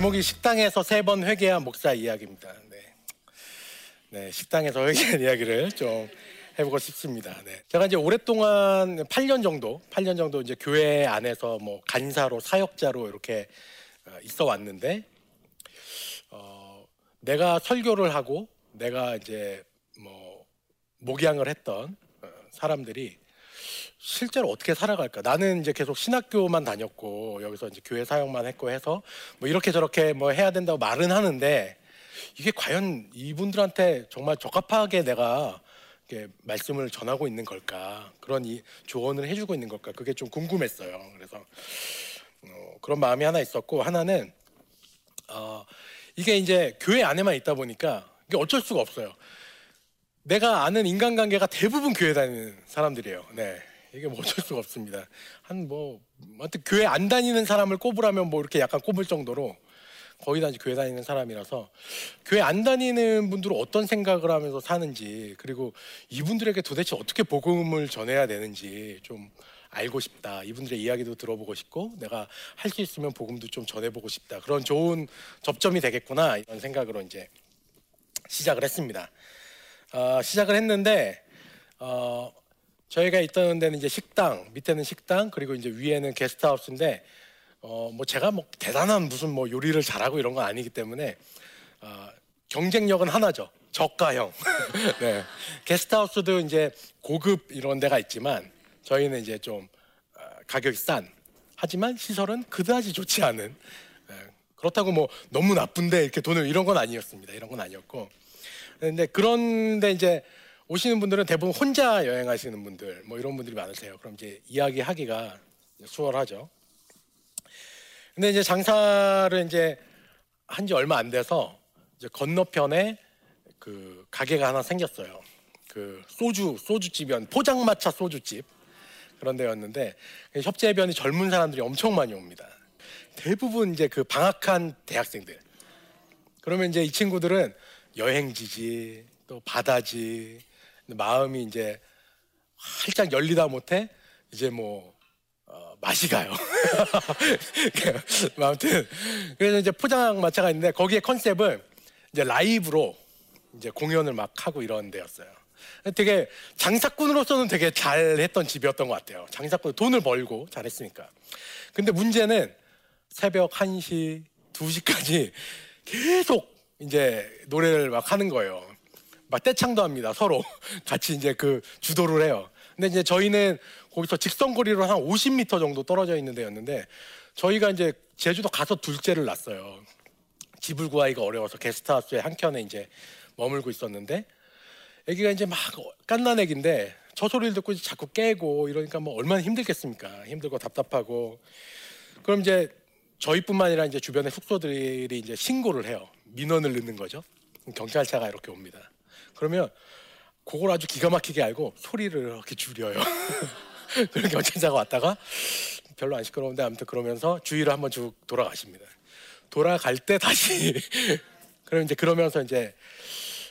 제목이 식당에서 세 번 회개한 목사 이야기입니다. 네. 네, 식당에서 회개한 이야기를 좀 해보고 싶습니다. 네. 제가 이제 오랫동안 8년 정도, 8년 정도 이제 교회 안에서 뭐 간사로 사역자로 이렇게 어, 있어 왔는데, 어, 내가 설교를 하고 내가 이제 뭐 목양을 했던 어, 사람들이 실제로 어떻게 살아갈까? 나는 이제 계속 신학교만 다녔고 여기서 이제 교회 사역만 했고 해서 뭐 이렇게 저렇게 뭐 해야 된다고 말은 하는데 이게 과연 이분들한테 정말 적합하게 내가 말씀을 전하고 있는 걸까? 그런 이 조언을 해주고 있는 걸까? 그게 좀 궁금했어요. 그래서 어, 그런 마음이 하나 있었고 하나는 어, 이게 이제 교회 안에만 있다 보니까 이게 어쩔 수가 없어요. 내가 아는 인간관계가 대부분 교회 다니는 사람들이에요. 네. 이게 뭐 어쩔 수가 없습니다. 한 뭐, 아무튼 교회 안 다니는 사람을 꼽으라면 뭐 이렇게 약간 꼽을 정도로 거의 다 교회 다니는 사람이라서 교회 안 다니는 분들은 어떤 생각을 하면서 사는지 그리고 이분들에게 도대체 어떻게 복음을 전해야 되는지 좀 알고 싶다. 이분들의 이야기도 들어보고 싶고 내가 할 수 있으면 복음도 좀 전해보고 싶다. 그런 좋은 접점이 되겠구나 이런 생각으로 이제 시작을 했습니다. 어, 시작을 했는데 어, 저희가 있던 데는 이제 식당, 밑에는 식당, 그리고 이제 위에는 게스트하우스인데 어, 뭐 제가 뭐 대단한 무슨 뭐 요리를 잘하고 이런 건 아니기 때문에 어, 경쟁력은 하나죠. 저가형. 네. 게스트하우스도 이제 고급 이런 데가 있지만 저희는 이제 좀 어, 가격이 싼 하지만 시설은 그다지 좋지 않은 네. 그렇다고 뭐 너무 나쁜데 이렇게 돈을 이런 건 아니었습니다. 이런 건 아니었고 근데 그런데 이제 오시는 분들은 대부분 혼자 여행하시는 분들 뭐 이런 분들이 많으세요. 그럼 이제 이야기하기가 수월하죠. 근데 이제 장사를 이제 한 지 얼마 안 돼서 이제 건너편에 그 가게가 하나 생겼어요. 그 소주 소주집이었 포장마차 소주집 그런 데였는데 협재변이 젊은 사람들이 엄청 많이 옵니다. 대부분 이제 그 방학한 대학생들. 그러면 이제 이 친구들은 여행지지 또 바다지 마음이 이제 활짝 열리다 못해 이제 뭐 어, 맛이 가요. 아무튼 그래서 이제 포장마차가 있는데 거기에 컨셉은 이제 라이브로 이제 공연을 막 하고 이런 데였어요. 되게 장사꾼으로서는 되게 잘했던 집이었던 것 같아요. 장사꾼 돈을 벌고 잘했으니까. 근데 문제는 새벽 1시, 2시까지 계속 이제 노래를 막 하는 거예요. 막 떼창도 합니다. 서로 같이 이제 그 주도를 해요. 근데 이제 저희는 거기서 직선거리로 한 50m 정도 떨어져 있는 데였는데 저희가 이제 제주도 가서 둘째를 낳았어요. 집을 구하기가 어려워서 게스트하우스의 한 켠에 이제 머물고 있었는데 아기가 이제 막 깐난 애기인데 저 소리를 듣고 자꾸 깨고 이러니까 뭐 얼마나 힘들겠습니까? 힘들고 답답하고 그럼 이제 저희뿐만 아니라 이제 주변의 숙소들이 이제 신고를 해요. 민원을 넣는 거죠. 경찰차가 이렇게 옵니다. 그러면 그걸 아주 기가 막히게 알고 소리를 이렇게 줄여요. 그런 경찰차가 왔다가 별로 안 시끄러운데 아무튼 그러면서 주위를 한번 쭉 돌아가십니다. 돌아갈 때 다시 그럼 이제 그러면서 이제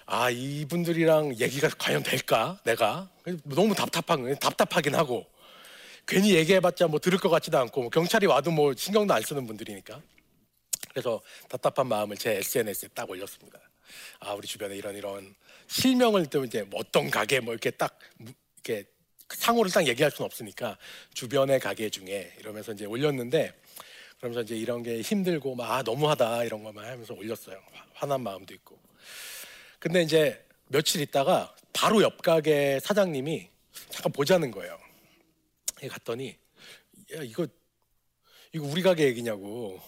아 이분들이랑 얘기가 과연 될까 내가 너무 답답한. 답답하긴 하고 괜히 얘기해봤자 뭐 들을 것 같지도 않고 뭐 경찰이 와도 뭐 신경도 안 쓰는 분들이니까 그래서 답답한 마음을 제 SNS에 딱 올렸습니다. 아 우리 주변에 이런 이런 실명을 또 이제 뭐 어떤 가게 뭐 이렇게 딱 이렇게 상호를 딱 얘기할 수는 없으니까 주변의 가게 중에 이러면서 이제 올렸는데 그러면서 이제 이런 게 힘들고 막 아, 너무하다 이런 것만 하면서 올렸어요. 화난 마음도 있고. 근데 이제 며칠 있다가 바로 옆 가게 사장님이 잠깐 보자는 거예요. 갔더니 야 이거 이거 우리 가게 얘기냐고.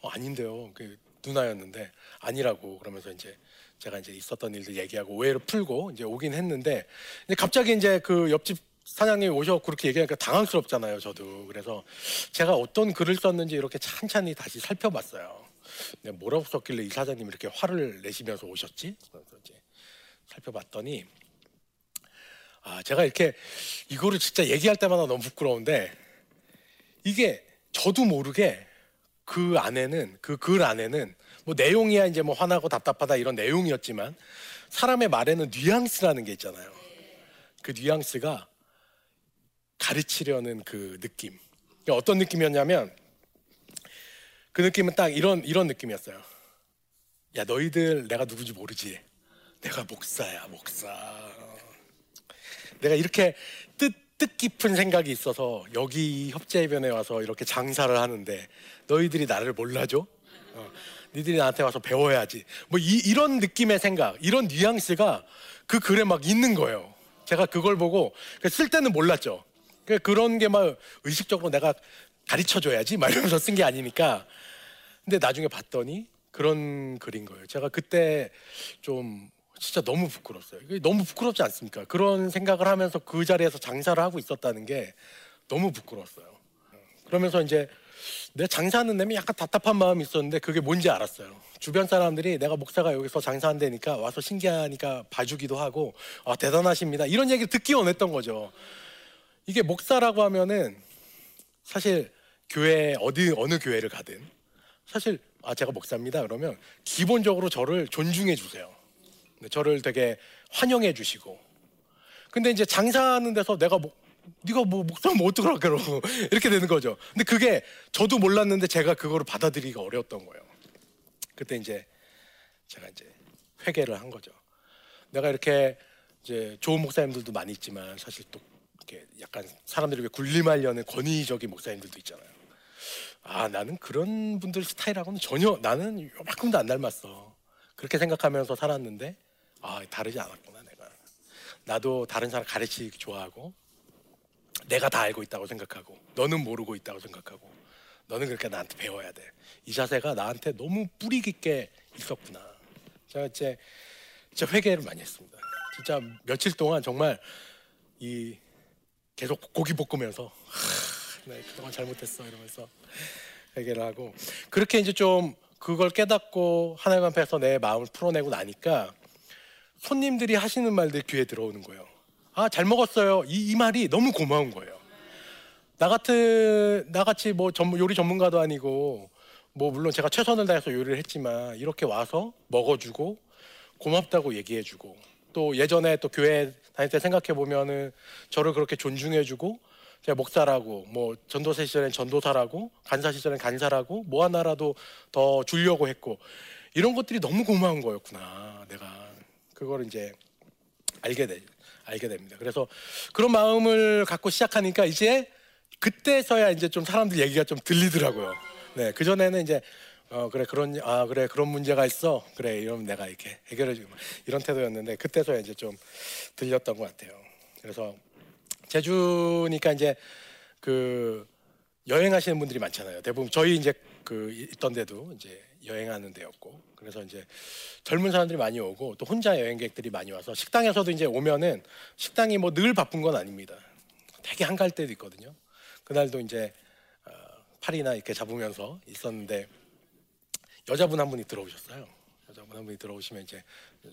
어, 아닌데요. 그 누나였는데 아니라고 그러면서 이제 제가 이제 있었던 일들 얘기하고 오해를 풀고 이제 오긴 했는데 이제 갑자기 이제 그 옆집 사장님이 오셔 그렇게 얘기하니까 당황스럽잖아요 저도. 그래서 제가 어떤 글을 썼는지 이렇게 찬찬히 다시 살펴봤어요. 뭐라고 썼길래 이 사장님이 이렇게 화를 내시면서 오셨지? 이제 살펴봤더니 아 제가 이렇게 이거를 진짜 얘기할 때마다 너무 부끄러운데 이게 저도 모르게 그 안에는 그 글 안에는 뭐 내용이야 이제 뭐 화나고 답답하다 이런 내용이었지만 사람의 말에는 뉘앙스라는 게 있잖아요. 그 뉘앙스가 가르치려는 그 느낌. 어떤 느낌이었냐면 그 느낌은 딱 이런 이런 느낌이었어요. 야 너희들 내가 누군지 모르지? 내가 목사야 목사. 내가 이렇게 뜻 뜻깊은 생각이 있어서 여기 협재해변에 와서 이렇게 장사를 하는데 너희들이 나를 몰라줘? 어, 니들이 나한테 와서 배워야지. 뭐 이, 이런 느낌의 생각, 이런 뉘앙스가 그 글에 막 있는 거예요. 제가 그걸 보고 쓸 때는 몰랐죠. 그 그런 게 막 의식적으로 내가 가르쳐 줘야지 막 이러면서 쓴 게 아니니까. 근데 나중에 봤더니 그런 글인 거예요. 제가 그때 좀 진짜 너무 부끄러웠어요. 이게 너무 부끄럽지 않습니까? 그런 생각을 하면서 그 자리에서 장사를 하고 있었다는 게 너무 부끄러웠어요. 그러면서 이제 내 장사하는 데면 약간 답답한 마음이 있었는데 그게 뭔지 알았어요. 주변 사람들이 내가 목사가 여기서 장사한다니까 와서 신기하니까 봐주기도 하고 아 대단하십니다 이런 얘기를 듣기 원했던 거죠. 이게 목사라고 하면은 사실 교회 어디 어느 교회를 가든 사실 아 제가 목사입니다 그러면 기본적으로 저를 존중해 주세요. 네, 저를 되게 환영해 주시고 근데 이제 장사하는 데서 내가 뭐 네가 뭐 목사면 뭐 어떡하라 그러고 이렇게 되는 거죠. 근데 그게 저도 몰랐는데 제가 그거를 받아들이기가 어려웠던 거예요. 그때 이제 제가 이제 회개를 한 거죠. 내가 이렇게 이제 좋은 목사님들도 많이 있지만 사실 또 이렇게 약간 사람들에게 군림하려는 권위적인 목사님들도 있잖아요. 아 나는 그런 분들 스타일하고는 전혀 나는 요만큼도 안 닮았어. 그렇게 생각하면서 살았는데 아 다르지 않았구나 내가. 나도 다른 사람 가르치기 좋아하고 내가 다 알고 있다고 생각하고 너는 모르고 있다고 생각하고 너는 그렇게 나한테 배워야 돼. 이 자세가 나한테 너무 뿌리 깊게 있었구나. 제가 이제 진짜 회개를 많이 했습니다. 진짜 며칠 동안 정말 이 계속 고기 볶으면서 하, 네, 그동안 잘못했어 이러면서 회개를 하고 그렇게 이제 좀 그걸 깨닫고 하나님 앞에서 내 마음을 풀어내고 나니까 손님들이 하시는 말들 귀에 들어오는 거예요. 아, 잘 먹었어요. 이, 이 말이 너무 고마운 거예요. 나 같은, 나같이 뭐 전문, 요리 전문가도 아니고, 뭐 물론 제가 최선을 다해서 요리를 했지만, 이렇게 와서 먹어주고, 고맙다고 얘기해주고, 또 예전에 또 교회 다닐 때 생각해 보면은 저를 그렇게 존중해주고, 제가 목사라고, 뭐 전도사 시절엔 전도사라고, 간사 시절엔 간사라고, 뭐 하나라도 더 주려고 했고, 이런 것들이 너무 고마운 거였구나, 내가. 그걸 이제 알게 되, 알게 됩니다. 그래서 그런 마음을 갖고 시작하니까 이제 그때서야 이제 좀 사람들 얘기가 좀 들리더라고요. 네, 그 전에는 이제 어 그래 그런 아 그래 그런 문제가 있어 그래 이러면 내가 이렇게 해결해 주고 이런 태도였는데 그때서야 이제 좀 들렸던 것 같아요. 그래서 제주니까 이제 그 여행하시는 분들이 많잖아요. 대부분 저희 이제 그 있던 데도 이제 여행하는 데였고 그래서 이제 젊은 사람들이 많이 오고 또 혼자 여행객들이 많이 와서 식당에서도 이제 오면은 식당이 뭐 늘 바쁜 건 아닙니다. 되게 한가할 때도 있거든요. 그날도 이제 어, 팔이나 이렇게 잡으면서 있었는데 여자분 한 분이 들어오셨어요. 여자분 한 분이 들어오시면 이제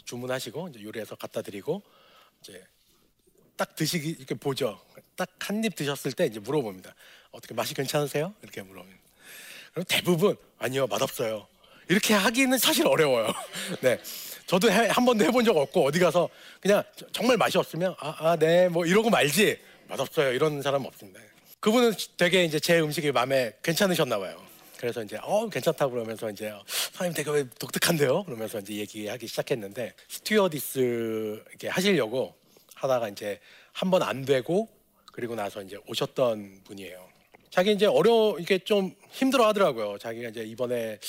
주문하시고 이제 요리해서 갖다 드리고 이제 딱 드시기 이렇게 보죠. 딱 한 입 드셨을 때 이제 물어봅니다. 어떻게 맛이 괜찮으세요? 이렇게 물어봅니다. 그럼 대부분 아니요 맛없어요. 이렇게 하기는 사실 어려워요. 네. 저도 해, 한 번도 해본 적 없고 어디 가서 그냥 정말 맛이 없으면 아, 아, 네, 뭐 이러고 말지 맛없어요 이런 사람 없습니다. 그분은 되게 이제 제 음식이 마음에 괜찮으셨나 봐요. 그래서 이제 어 괜찮다 그러면서 이제 사장님 되게 왜 독특한데요? 그러면서 이제 얘기하기 시작했는데 스튜어디스 이렇게 하시려고 하다가 이제 한 번 안 되고 그리고 나서 이제 오셨던 분이에요. 자기 이제 어려 이게 좀 힘들어 하더라고요. 자기가 이제 이번에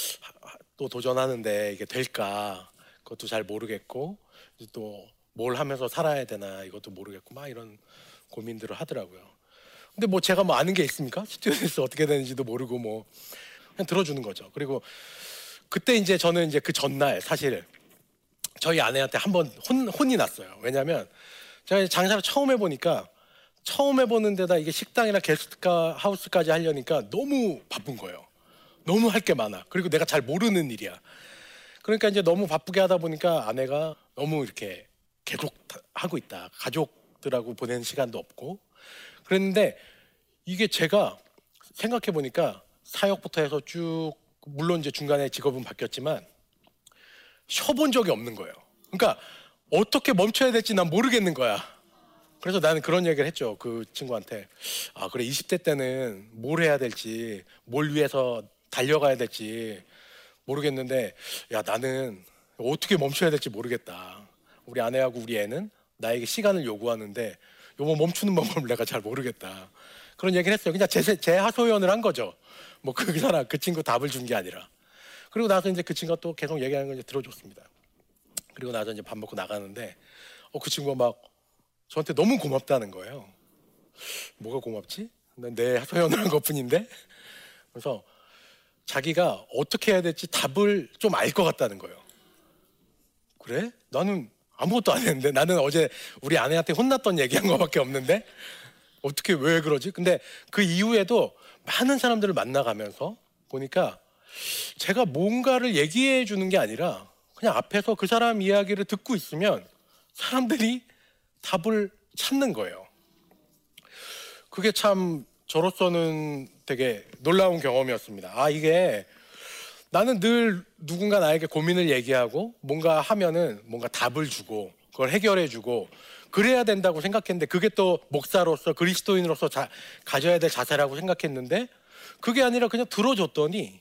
또 도전하는데 이게 될까 그것도 잘 모르겠고 또 뭘 하면서 살아야 되나 이것도 모르겠고 막 이런 고민들을 하더라고요. 근데 뭐 제가 뭐 아는 게 있습니까? 스튜디오에서 어떻게 되는지도 모르고 뭐 그냥 들어주는 거죠. 그리고 그때 이제 저는 이제 그 전날 사실 저희 아내한테 한번 혼, 혼이 났어요. 왜냐하면 제가 장사를 처음 해보니까 처음 해보는 데다 이게 식당이나 게스트 하우스까지 하려니까 너무 바쁜 거예요. 너무 할 게 많아. 그리고 내가 잘 모르는 일이야. 그러니까 이제 너무 바쁘게 하다 보니까 아내가 너무 이렇게 계속 하고 있다. 가족들하고 보내는 시간도 없고. 그랬는데 이게 제가 생각해 보니까 사역부터 해서 쭉 물론 이제 중간에 직업은 바뀌었지만 쉬어본 적이 없는 거예요. 그러니까 어떻게 멈춰야 될지 난 모르겠는 거야. 그래서 나는 그런 얘기를 했죠. 그 친구한테. 아, 그래. 20대 때는 뭘 해야 될지, 뭘 위해서 달려가야 될지 모르겠는데 야 나는 어떻게 멈춰야 될지 모르겠다. 우리 아내하고 우리 애는 나에게 시간을 요구하는데 요거 멈추는 방법을 내가 잘 모르겠다. 그런 얘기를 했어요. 그냥 제, 제 하소연을 한 거죠. 뭐 그 사람 그 친구 답을 준 게 아니라. 그리고 나서 이제 그 친구가 또 계속 얘기하는 걸 들어줬습니다. 그리고 나서 이제 밥 먹고 나가는데 어, 그 친구가 막 저한테 너무 고맙다는 거예요. 뭐가 고맙지? 내 하소연을 한 것뿐인데. 그래서 자기가 어떻게 해야 될지 답을 좀 알 것 같다는 거예요. 그래? 나는 아무것도 안 했는데 나는 어제 우리 아내한테 혼났던 얘기한 거밖에 없는데 어떻게 왜 그러지? 근데 그 이후에도 많은 사람들을 만나가면서 보니까 제가 뭔가를 얘기해 주는 게 아니라 그냥 앞에서 그 사람 이야기를 듣고 있으면 사람들이 답을 찾는 거예요. 그게 참 저로서는 되게 놀라운 경험이었습니다. 아, 이게 나는 늘 누군가 나에게 고민을 얘기하고 뭔가 하면은 뭔가 답을 주고 그걸 해결해 주고 그래야 된다고 생각했는데 그게 또 목사로서 그리스도인으로서 자, 가져야 될 자세라고 생각했는데 그게 아니라 그냥 들어줬더니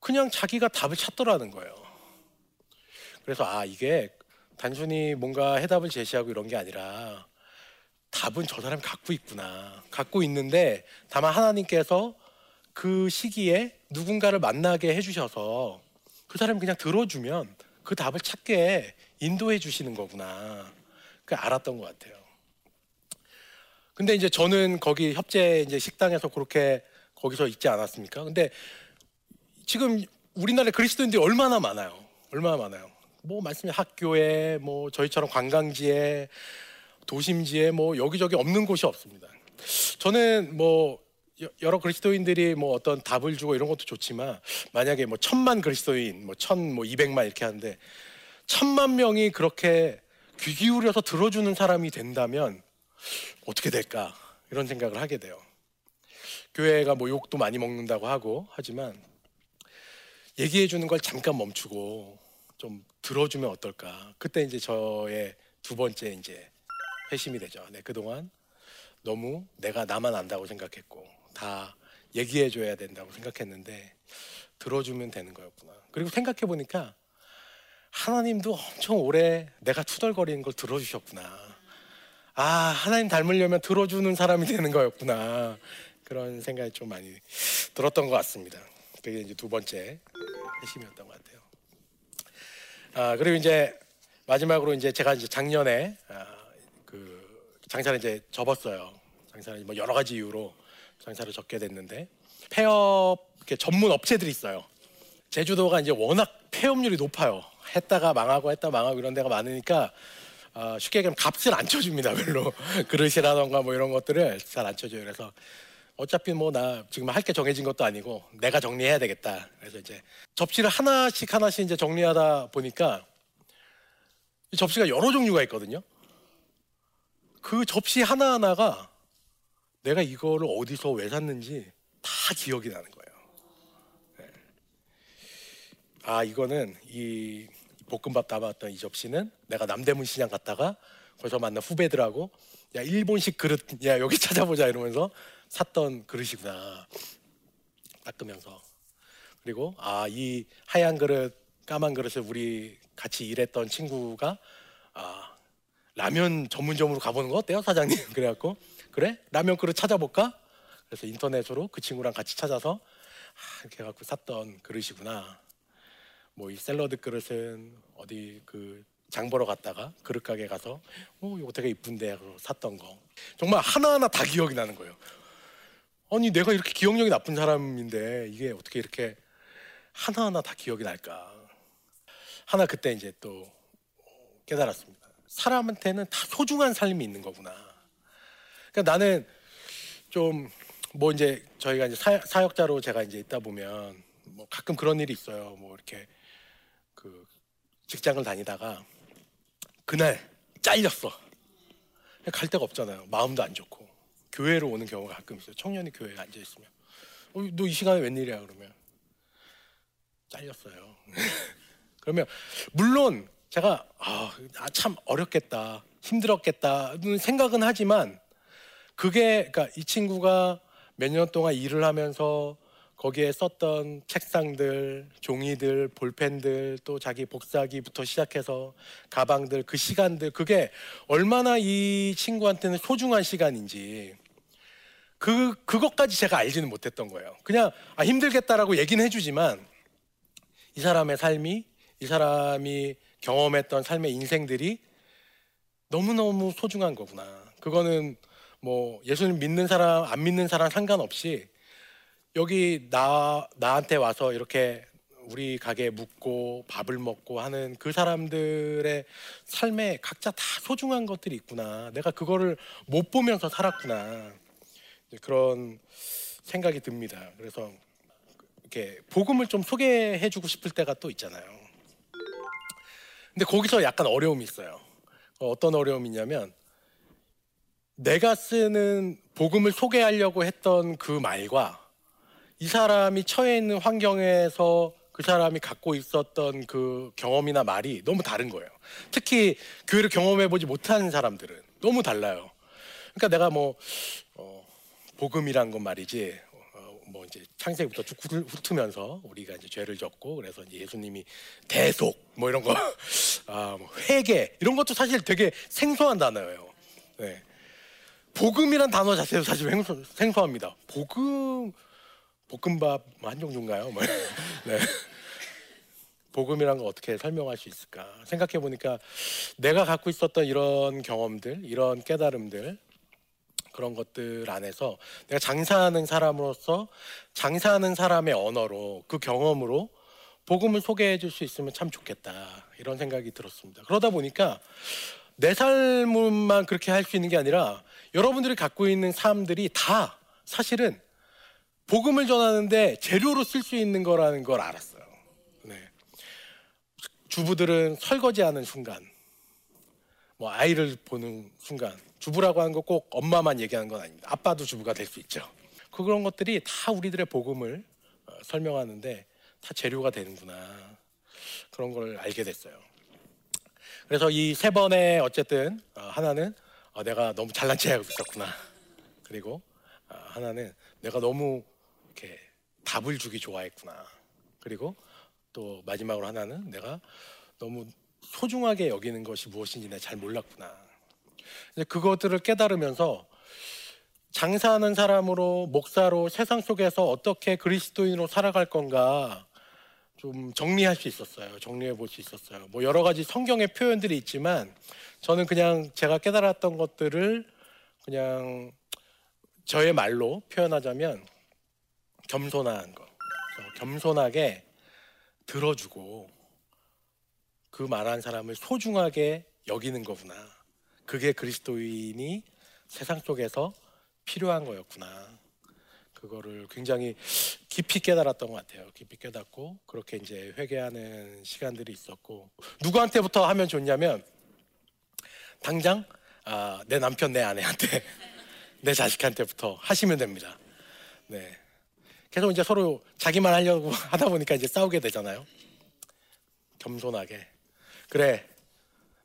그냥 자기가 답을 찾더라는 거예요. 그래서 아 이게 단순히 뭔가 해답을 제시하고 이런 게 아니라 답은 저 사람이 갖고 있구나. 갖고 있는데 다만 하나님께서 그 시기에 누군가를 만나게 해주셔서 그 사람이 그냥 들어주면 그 답을 찾게 인도해 주시는 거구나. 그 알았던 것 같아요. 근데 이제 저는 거기 협재 이제 식당에서 그렇게 거기서 있지 않았습니까? 근데 지금 우리나라 그리스도인들이 얼마나 많아요. 얼마나 많아요. 뭐 말씀이 학교에 뭐 저희처럼 관광지에 도심지에 뭐 여기저기 없는 곳이 없습니다. 저는 뭐 여러 그리스도인들이 뭐 어떤 답을 주고 이런 것도 좋지만 만약에 뭐 천만 그리스도인 뭐천뭐 이백만 이렇게 하는데 천만 명이 그렇게 귀 기울여서 들어주는 사람이 된다면 어떻게 될까 이런 생각을 하게 돼요. 교회가 뭐 욕도 많이 먹는다고 하고 하지만 얘기해 주는 걸 잠깐 멈추고 좀 들어주면 어떨까. 그때 이제 저의 두 번째 이제 회심이 되죠. 네, 그동안 너무 내가 나만 안다고 생각했고 다 얘기해 줘야 된다고 생각했는데 들어주면 되는 거였구나. 그리고 생각해 보니까 하나님도 엄청 오래 내가 투덜거리는 걸 들어주셨구나. 아, 하나님 닮으려면 들어주는 사람이 되는 거였구나. 그런 생각이 좀 많이 들었던 것 같습니다. 그게 이제 두 번째 핵심이었던 것 같아요. 아, 그리고 이제 마지막으로 이제 제가 이제 작년에 아, 그 장사를 이제 접었어요. 장사를 뭐 여러 가지 이유로 장사를 접게 됐는데 폐업 전문 업체들이 있어요. 제주도가 이제 워낙 폐업률이 높아요. 했다가 망하고 했다 망하고 이런 데가 많으니까 어, 쉽게 얘기하면 값을 안 쳐줍니다. 별로 그릇이라던가 뭐 이런 것들을 잘 안 쳐줘요. 그래서 어차피 뭐 나 지금 할 게 정해진 것도 아니고 내가 정리해야 되겠다. 그래서 이제 접시를 하나씩 하나씩 이제 정리하다 보니까 접시가 여러 종류가 있거든요. 그 접시 하나하나가 내가 이거를 어디서 왜 샀는지 다 기억이 나는 거예요. 네. 아 이거는 이 볶음밥 담았던 이 접시는 내가 남대문 시장 갔다가 거기서 만난 후배들하고 야 일본식 그릇 야 여기 찾아보자 이러면서 샀던 그릇이구나. 닦으면서. 그리고 아 이 하얀 그릇 까만 그릇을 우리 같이 일했던 친구가 아 라면 전문점으로 가보는 거 어때요 사장님? 그래갖고 그래? 라면 그릇 찾아볼까? 그래서 인터넷으로 그 친구랑 같이 찾아서 아, 이렇게 해갖고 샀던 그릇이구나. 뭐 이 샐러드 그릇은 어디 그 장 보러 갔다가 그릇 가게 가서 어 이거 되게 이쁜데 샀던 거. 정말 하나하나 다 기억이 나는 거예요. 아니 내가 이렇게 기억력이 나쁜 사람인데 이게 어떻게 이렇게 하나하나 다 기억이 날까? 하나 그때 이제 또 깨달았습니다. 사람한테는 다 소중한 삶이 있는 거구나. 그러니까 나는 좀 뭐 이제 저희가 이제 사, 역자로 제가 이제 있다 보면 뭐 가끔 그런 일이 있어요. 뭐 이렇게 그 직장을 다니다가 그날 잘렸어. 갈 데가 없잖아요. 마음도 안 좋고 교회로 오는 경우가 가끔 있어요. 청년이 교회에 앉아 있으면 어, 너이 시간에 웬일이야 그러면 잘렸어요. 그러면 물론 제가 아, 참 어렵겠다, 힘들었겠다는 생각은 하지만 그게 그러니까 이 친구가 몇 년 동안 일을 하면서 거기에 썼던 책상들, 종이들, 볼펜들, 또 자기 복사기부터 시작해서 가방들, 그 시간들, 그게 얼마나 이 친구한테는 소중한 시간인지 그 그것까지 제가 알지는 못했던 거예요. 그냥 아, 힘들겠다라고 얘기는 해주지만 이 사람의 삶이 이 사람이 경험했던 삶의 인생들이 너무 너무 소중한 거구나. 그거는 뭐 예수님 믿는 사람 안 믿는 사람 상관없이 여기 나 나한테 와서 이렇게 우리 가게에 묵고 밥을 먹고 하는 그 사람들의 삶에 각자 다 소중한 것들이 있구나. 내가 그거를 못 보면서 살았구나. 그런 생각이 듭니다. 그래서 이렇게 복음을 좀 소개해주고 싶을 때가 또 있잖아요. 근데 거기서 약간 어려움이 있어요. 어떤 어려움이냐면 내가 쓰는 복음을 소개하려고 했던 그 말과 이 사람이 처해 있는 환경에서 그 사람이 갖고 있었던 그 경험이나 말이 너무 다른 거예요. 특히 교회를 경험해 보지 못한 사람들은 너무 달라요. 그러니까 내가 뭐 어, 복음이란 건 말이지 어, 뭐 이제 창세기부터 쭉 훑으면서 우리가 이제 죄를 졌고 그래서 이제 예수님이 대속 뭐 이런 거 아, 뭐 회개 이런 것도 사실 되게 생소한 단어예요. 네. 복음이란 단어 자체도 사실 생소, 생소합니다. 복음 볶음밥 한 종류인가요? 뭐. 네. 복음이란 거 어떻게 설명할 수 있을까 생각해 보니까 내가 갖고 있었던 이런 경험들, 이런 깨달음들 그런 것들 안에서 내가 장사하는 사람으로서 장사하는 사람의 언어로 그 경험으로 복음을 소개해 줄 수 있으면 참 좋겠다 이런 생각이 들었습니다. 그러다 보니까 내 삶만 그렇게 할 수 있는 게 아니라 여러분들이 갖고 있는 삶들이 다 사실은 복음을 전하는데 재료로 쓸 수 있는 거라는 걸 알았어요. 네. 주부들은 설거지하는 순간, 뭐 아이를 보는 순간, 주부라고 하는 거 꼭 엄마만 얘기하는 건 아닙니다. 아빠도 주부가 될 수 있죠. 그런 것들이 다 우리들의 복음을 어, 설명하는데 다 재료가 되는구나 그런 걸 알게 됐어요. 그래서 이 세 번의 어쨌든 어, 하나는 어, 내가 너무 잘난 체하고 있었구나. 그리고 하나는 내가 너무 이렇게 답을 주기 좋아했구나. 그리고 또 마지막으로 하나는 내가 너무 소중하게 여기는 것이 무엇인지 내가 잘 몰랐구나. 그것들을 깨달으면서 장사하는 사람으로 목사로 세상 속에서 어떻게 그리스도인으로 살아갈 건가 좀 정리할 수 있었어요. 정리해 볼 수 있었어요. 뭐 여러 가지 성경의 표현들이 있지만 저는 그냥 제가 깨달았던 것들을 그냥 저의 말로 표현하자면 겸손한 거. 겸손하게 들어주고 그 말한 사람을 소중하게 여기는 거구나. 그게 그리스도인이 세상 속에서 필요한 거였구나. 그거를 굉장히 깊이 깨달았던 것 같아요. 깊이 깨닫고 그렇게 이제 회개하는 시간들이 있었고 누구한테부터 하면 좋냐면 당장 아, 내 남편 내 아내한테 내 자식한테부터 하시면 됩니다. 네. 계속 이제 서로 자기만 하려고 하다 보니까 이제 싸우게 되잖아요. 겸손하게. 그래,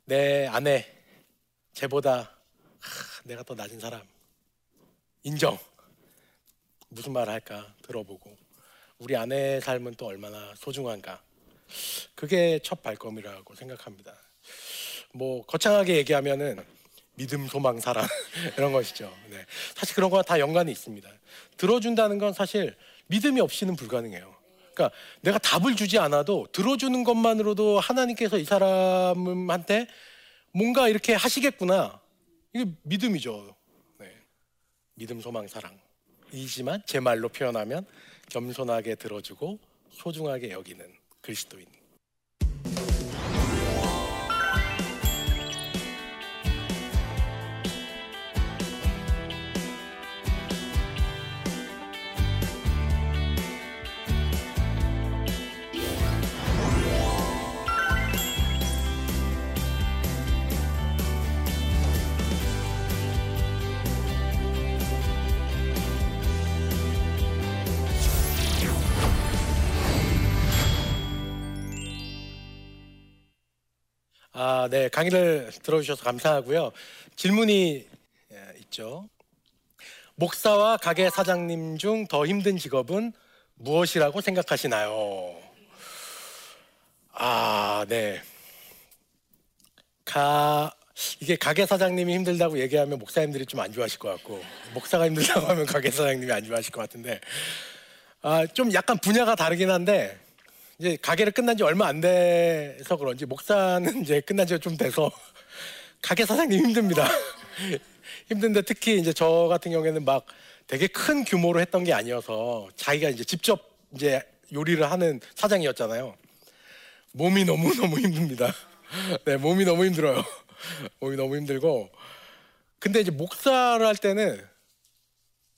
내 아내, 쟤보다 하, 내가 더 낮은 사람. 인정. 무슨 말 할까 들어보고. 우리 아내의 삶은 또 얼마나 소중한가. 그게 첫 발걸음이라고 생각합니다. 뭐, 거창하게 얘기하면은 믿음, 소망, 사랑 이런 것이죠. 네. 사실 그런 거와 다 연관이 있습니다. 들어준다는 건 사실 믿음이 없이는 불가능해요. 그러니까 내가 답을 주지 않아도 들어주는 것만으로도 하나님께서 이 사람한테 뭔가 이렇게 하시겠구나. 이게 믿음이죠. 네. 믿음, 소망, 사랑 이지만 제 말로 표현하면 겸손하게 들어주고 소중하게 여기는 그리스도인. 아, 네. 강의를 들어주셔서 감사하고요. 질문이 예, 있죠. 목사와 가게 사장님 중 더 힘든 직업은 무엇이라고 생각하시나요? 아, 네. 가 이게 가게 사장님이 힘들다고 얘기하면 목사님들이 좀 안 좋아하실 것 같고 목사가 힘들다고 하면 가게 사장님이 안 좋아하실 것 같은데 아, 좀 약간 분야가 다르긴 한데 이제 가게를 끝난 지 얼마 안 돼서 그런지 목사는 이제 끝난 지가 좀 돼서 가게 사장님 힘듭니다. 힘든데 특히 이제 저 같은 경우에는 막 되게 큰 규모로 했던 게 아니어서 자기가 이제 직접 이제 요리를 하는 사장이었잖아요. 몸이 너무 너무 힘듭니다. 네, 몸이 너무 힘들어요. 몸이 너무 힘들고. 근데 이제 목사를 할 때는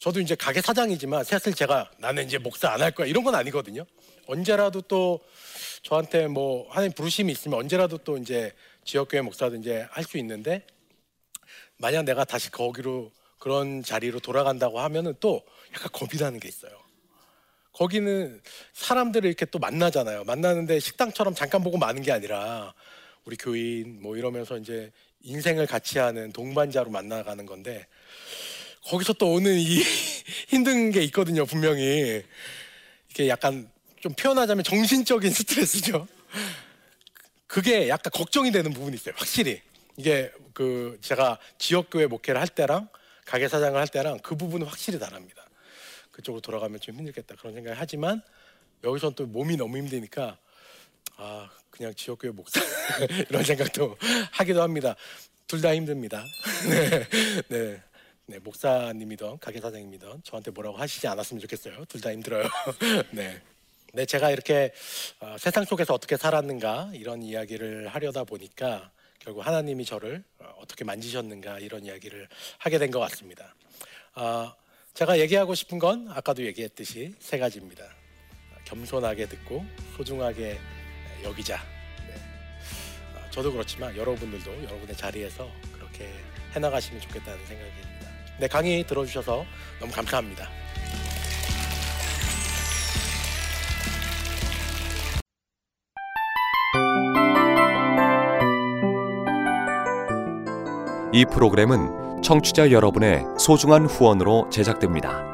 저도 이제 가게 사장이지만 사실 제가 나는 이제 목사 안 할 거야 이런 건 아니거든요. 언제라도 또 저한테 뭐 하나님 부르심이 있으면 언제라도 또 이제 지역교회 목사도 이제 할 수 있는데 만약 내가 다시 거기로 그런 자리로 돌아간다고 하면은 또 약간 겁이 나는 게 있어요. 거기는 사람들을 이렇게 또 만나잖아요. 만나는데 식당처럼 잠깐 보고 마는 게 아니라 우리 교인 뭐 이러면서 이제 인생을 같이 하는 동반자로 만나가는 건데 거기서 또 오는 이 힘든 게 있거든요, 분명히. 이게 약간 좀 표현하자면 정신적인 스트레스죠. 그게 약간 걱정이 되는 부분이 있어요, 확실히. 이게 그 제가 지역교회 목회를 할 때랑 가게 사장을 할 때랑 그 부분은 확실히 다릅니다. 그쪽으로 돌아가면 좀 힘들겠다 그런 생각을 하지만 여기서는 또 몸이 너무 힘드니까 아 그냥 지역교회 목사 이런 생각도 하기도 합니다. 둘 다 힘듭니다. 네, 네, 네, 목사님이든 가게 사장님이든 저한테 뭐라고 하시지 않았으면 좋겠어요. 둘 다 힘들어요. 네. 네, 제가 이렇게 어, 세상 속에서 어떻게 살았는가 이런 이야기를 하려다 보니까 결국 하나님이 저를 어, 어떻게 만지셨는가 이런 이야기를 하게 된 것 같습니다. 어, 제가 얘기하고 싶은 건 아까도 얘기했듯이 세 가지입니다. 겸손하게 듣고 소중하게 여기자. 네. 어, 저도 그렇지만 여러분들도 여러분의 자리에서 그렇게 해나가시면 좋겠다는 생각입니다. 네, 강의 들어주셔서 너무 감사합니다. 이 프로그램은 청취자 여러분의 소중한 후원으로 제작됩니다.